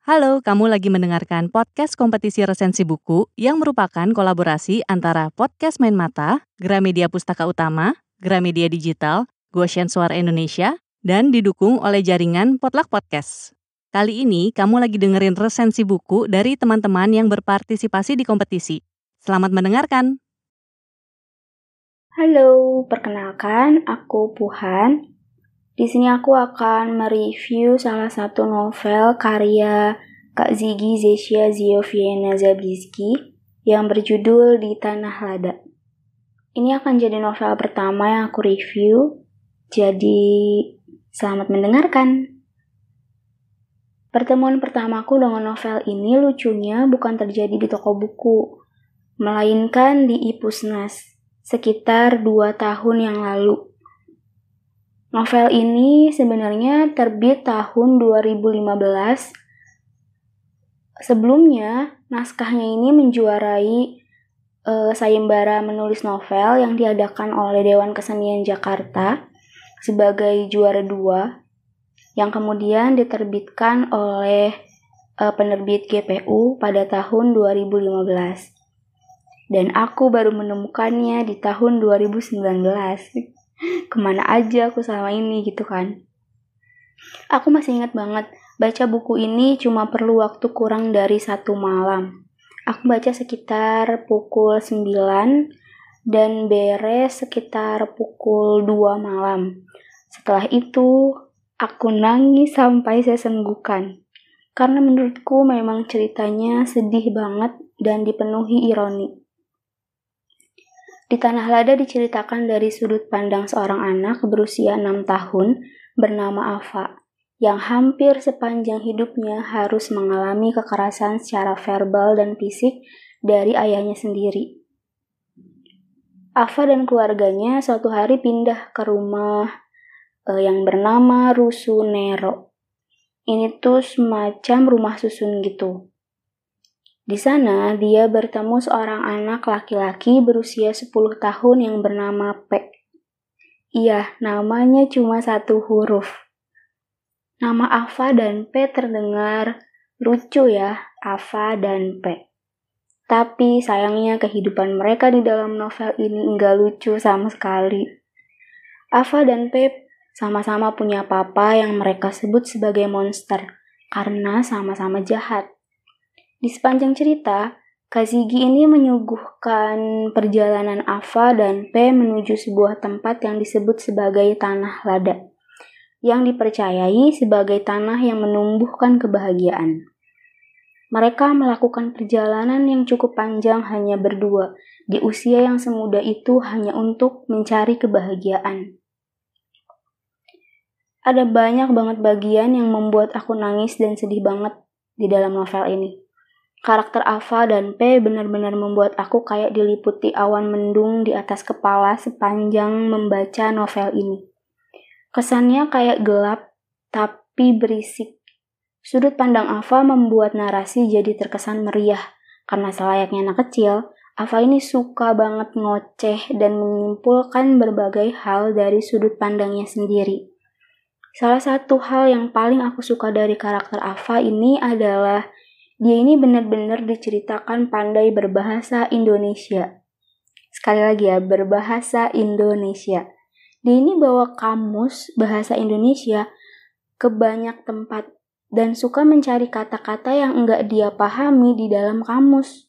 Halo, kamu lagi mendengarkan podcast kompetisi resensi buku yang merupakan kolaborasi antara Podcast Main Mata, Gramedia Pustaka Utama, Gramedia Digital, Goshen Suara Indonesia, dan didukung oleh jaringan Potluck Podcast. Kali ini kamu lagi dengerin resensi buku dari teman-teman yang berpartisipasi di kompetisi. Selamat mendengarkan. Halo, perkenalkan aku Puhan. Di sini aku akan mereview salah satu novel karya Kak Ziggy Zesia Zioviena Zabliski yang berjudul Di Tanah Lada. Ini akan jadi novel pertama yang aku review, jadi selamat mendengarkan. Pertemuan pertamaku dengan novel ini lucunya bukan terjadi di toko buku, melainkan di Ipusnas, sekitar dua tahun yang lalu. Novel ini sebenarnya terbit tahun 2015. Sebelumnya, naskahnya ini menjuarai uh, sayembara menulis novel yang diadakan oleh Dewan Kesenian Jakarta sebagai juara dua, yang kemudian diterbitkan oleh uh, penerbit GPU pada tahun 2015. Dan aku baru menemukannya di tahun 2019 ke mana aja aku selama ini gitu kan. Aku masih ingat banget, baca buku ini cuma perlu waktu kurang dari satu malam. Aku baca sekitar pukul 9 dan beres sekitar pukul 2 malam. Setelah itu, aku nangis sampai saya senggukan. Karena menurutku memang ceritanya sedih banget dan dipenuhi ironi. Di Tanah Lada diceritakan dari sudut pandang seorang anak berusia 6 tahun bernama Ava, yang hampir sepanjang hidupnya harus mengalami kekerasan secara verbal dan fisik dari ayahnya sendiri. Ava dan keluarganya suatu hari pindah ke rumah eh, yang bernama Rusunero. Ini tuh semacam rumah susun gitu. Di sana, dia bertemu seorang anak laki-laki berusia 10 tahun yang bernama P. Iya, namanya cuma satu huruf. Nama Ava dan P terdengar lucu ya, Ava dan P. Tapi sayangnya kehidupan mereka di dalam novel ini enggak lucu sama sekali. Ava dan P sama-sama punya papa yang mereka sebut sebagai monster karena sama-sama jahat. Di sepanjang cerita, Kazigi ini menyuguhkan perjalanan Ava dan P menuju sebuah tempat yang disebut sebagai Tanah Lada, yang dipercayai sebagai tanah yang menumbuhkan kebahagiaan. Mereka melakukan perjalanan yang cukup panjang hanya berdua, di usia yang semuda itu hanya untuk mencari kebahagiaan. Ada banyak banget bagian yang membuat aku nangis dan sedih banget di dalam novel ini. Karakter Ava dan P benar-benar membuat aku kayak diliputi awan mendung di atas kepala sepanjang membaca novel ini. Kesannya kayak gelap, tapi berisik. Sudut pandang Ava membuat narasi jadi terkesan meriah, karena selayaknya anak kecil, Ava ini suka banget ngoceh dan menyimpulkan berbagai hal dari sudut pandangnya sendiri. Salah satu hal yang paling aku suka dari karakter Ava ini adalah dia ini benar-benar diceritakan pandai berbahasa Indonesia. Sekali lagi ya, berbahasa Indonesia. Dia ini bawa kamus bahasa Indonesia ke banyak tempat dan suka mencari kata-kata yang enggak dia pahami di dalam kamus.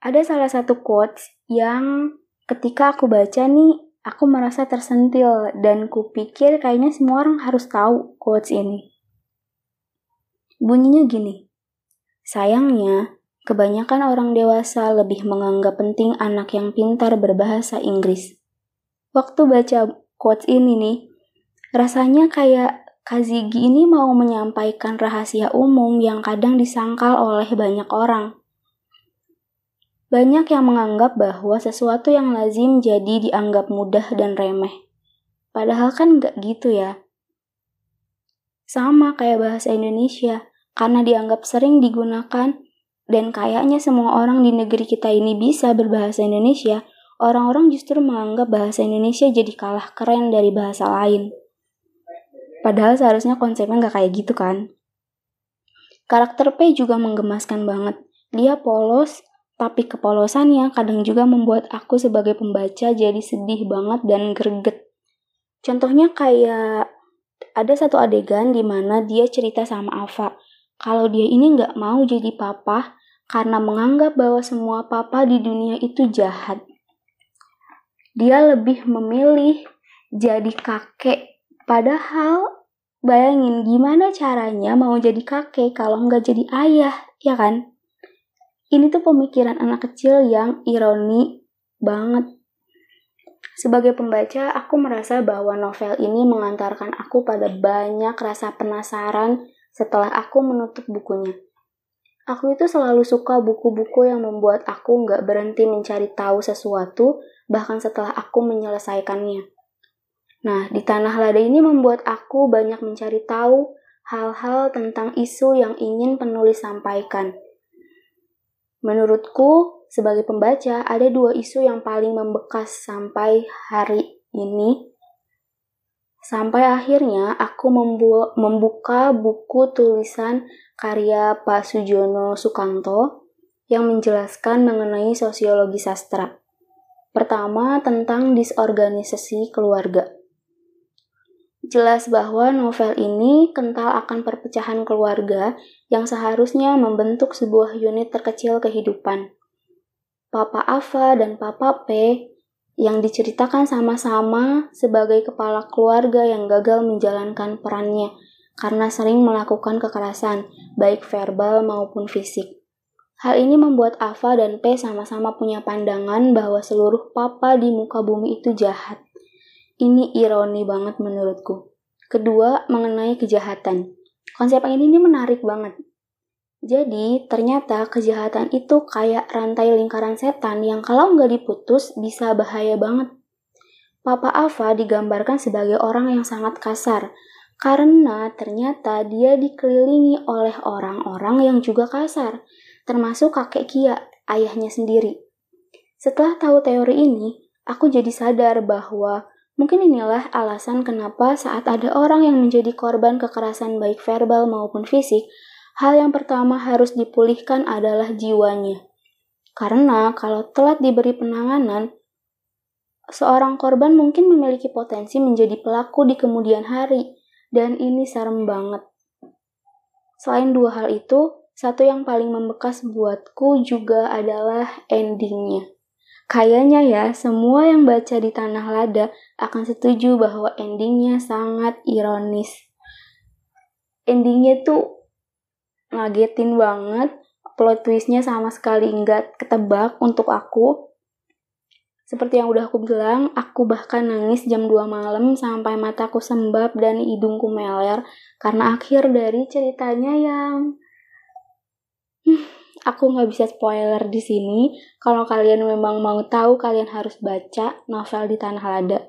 Ada salah satu quotes yang ketika aku baca nih, aku merasa tersentil dan kupikir kayaknya semua orang harus tahu quotes ini. Bunyinya gini, Sayangnya, kebanyakan orang dewasa lebih menganggap penting anak yang pintar berbahasa Inggris. Waktu baca quotes ini nih, rasanya kayak Kazigi ini mau menyampaikan rahasia umum yang kadang disangkal oleh banyak orang. Banyak yang menganggap bahwa sesuatu yang lazim jadi dianggap mudah dan remeh. Padahal kan nggak gitu ya. Sama kayak bahasa Indonesia, karena dianggap sering digunakan dan kayaknya semua orang di negeri kita ini bisa berbahasa Indonesia, orang-orang justru menganggap bahasa Indonesia jadi kalah keren dari bahasa lain. Padahal seharusnya konsepnya nggak kayak gitu kan. Karakter P juga menggemaskan banget. Dia polos, tapi kepolosannya kadang juga membuat aku sebagai pembaca jadi sedih banget dan greget. Contohnya kayak ada satu adegan di mana dia cerita sama Ava kalau dia ini nggak mau jadi papa karena menganggap bahwa semua papa di dunia itu jahat. Dia lebih memilih jadi kakek, padahal Bayangin gimana caranya mau jadi kakek kalau nggak jadi ayah, ya kan? Ini tuh pemikiran anak kecil yang ironi banget. Sebagai pembaca, aku merasa bahwa novel ini mengantarkan aku pada banyak rasa penasaran setelah aku menutup bukunya. Aku itu selalu suka buku-buku yang membuat aku nggak berhenti mencari tahu sesuatu, bahkan setelah aku menyelesaikannya. Nah, di Tanah Lada ini membuat aku banyak mencari tahu hal-hal tentang isu yang ingin penulis sampaikan. Menurutku, sebagai pembaca, ada dua isu yang paling membekas sampai hari ini. Sampai akhirnya aku membuka buku tulisan karya Pak Sujono Sukanto yang menjelaskan mengenai sosiologi sastra. Pertama, tentang disorganisasi keluarga. Jelas bahwa novel ini kental akan perpecahan keluarga yang seharusnya membentuk sebuah unit terkecil kehidupan. Papa Ava dan Papa P yang diceritakan sama-sama sebagai kepala keluarga yang gagal menjalankan perannya karena sering melakukan kekerasan, baik verbal maupun fisik. Hal ini membuat Ava dan P sama-sama punya pandangan bahwa seluruh papa di muka bumi itu jahat. Ini ironi banget menurutku. Kedua, mengenai kejahatan. Konsep ini, menarik banget. Jadi, ternyata kejahatan itu kayak rantai lingkaran setan yang kalau nggak diputus bisa bahaya banget. Papa Ava digambarkan sebagai orang yang sangat kasar, karena ternyata dia dikelilingi oleh orang-orang yang juga kasar, termasuk kakek Kia, ayahnya sendiri. Setelah tahu teori ini, aku jadi sadar bahwa Mungkin inilah alasan kenapa saat ada orang yang menjadi korban kekerasan baik verbal maupun fisik, hal yang pertama harus dipulihkan adalah jiwanya. Karena kalau telat diberi penanganan, seorang korban mungkin memiliki potensi menjadi pelaku di kemudian hari, dan ini serem banget. Selain dua hal itu, satu yang paling membekas buatku juga adalah endingnya. Kayaknya ya, semua yang baca di Tanah Lada akan setuju bahwa endingnya sangat ironis. Endingnya tuh ngagetin banget, plot twistnya sama sekali nggak ketebak untuk aku. Seperti yang udah aku bilang, aku bahkan nangis jam 2 malam sampai mataku sembab dan hidungku meler karena akhir dari ceritanya yang Aku nggak bisa spoiler di sini. Kalau kalian memang mau tahu, kalian harus baca novel di Tanah Lada.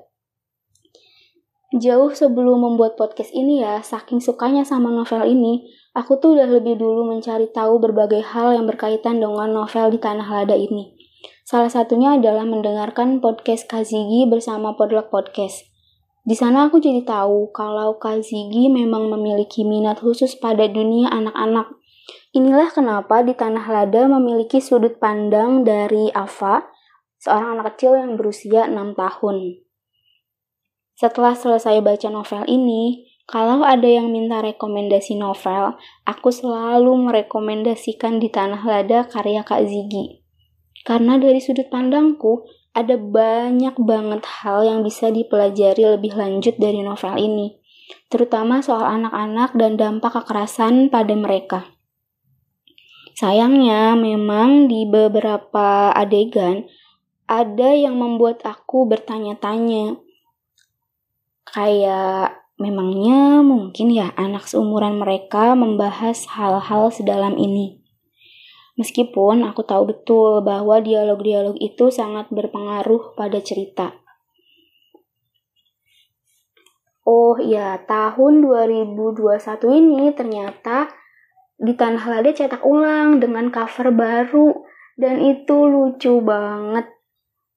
Jauh sebelum membuat podcast ini ya, saking sukanya sama novel ini, aku tuh udah lebih dulu mencari tahu berbagai hal yang berkaitan dengan novel di Tanah Lada ini. Salah satunya adalah mendengarkan podcast Kazigi bersama Podlog Podcast. Di sana aku jadi tahu kalau Kazigi memang memiliki minat khusus pada dunia anak-anak Inilah kenapa di Tanah Lada memiliki sudut pandang dari Ava, seorang anak kecil yang berusia 6 tahun. Setelah selesai baca novel ini, kalau ada yang minta rekomendasi novel, aku selalu merekomendasikan di Tanah Lada karya Kak Zigi. Karena dari sudut pandangku, ada banyak banget hal yang bisa dipelajari lebih lanjut dari novel ini, terutama soal anak-anak dan dampak kekerasan pada mereka. Sayangnya, memang di beberapa adegan ada yang membuat aku bertanya-tanya. Kayak memangnya mungkin ya anak seumuran mereka membahas hal-hal sedalam ini. Meskipun aku tahu betul bahwa dialog-dialog itu sangat berpengaruh pada cerita. Oh iya, tahun 2021 ini ternyata di Tanah Lada cetak ulang dengan cover baru dan itu lucu banget.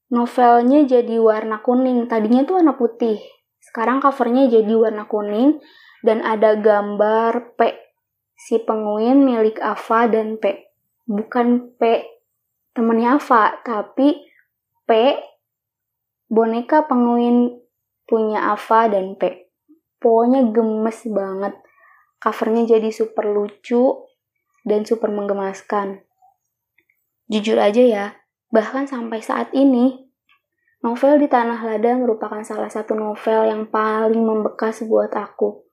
Novelnya jadi warna kuning, tadinya tuh warna putih. Sekarang covernya jadi warna kuning dan ada gambar P si penguin milik Ava dan P. Bukan P temennya Ava, tapi P boneka penguin punya Ava dan P. Pokoknya gemes banget. Covernya jadi super lucu dan super menggemaskan. Jujur aja ya, bahkan sampai saat ini, novel di Tanah Lada merupakan salah satu novel yang paling membekas buat aku.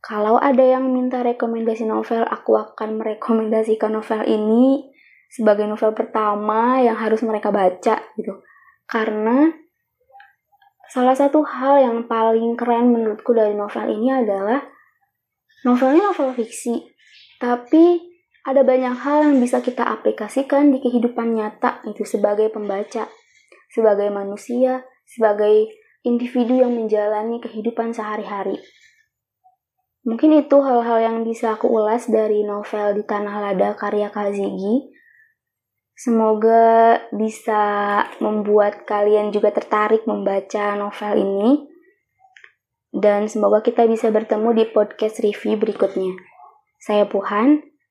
Kalau ada yang minta rekomendasi novel, aku akan merekomendasikan novel ini sebagai novel pertama yang harus mereka baca gitu. Karena salah satu hal yang paling keren menurutku dari novel ini adalah novelnya novel fiksi, tapi ada banyak hal yang bisa kita aplikasikan di kehidupan nyata itu sebagai pembaca, sebagai manusia, sebagai individu yang menjalani kehidupan sehari-hari. Mungkin itu hal-hal yang bisa aku ulas dari novel Di Tanah Lada karya Kazigi. Semoga bisa membuat kalian juga tertarik membaca novel ini. Dan semoga kita bisa bertemu di podcast review berikutnya. Saya Puhan,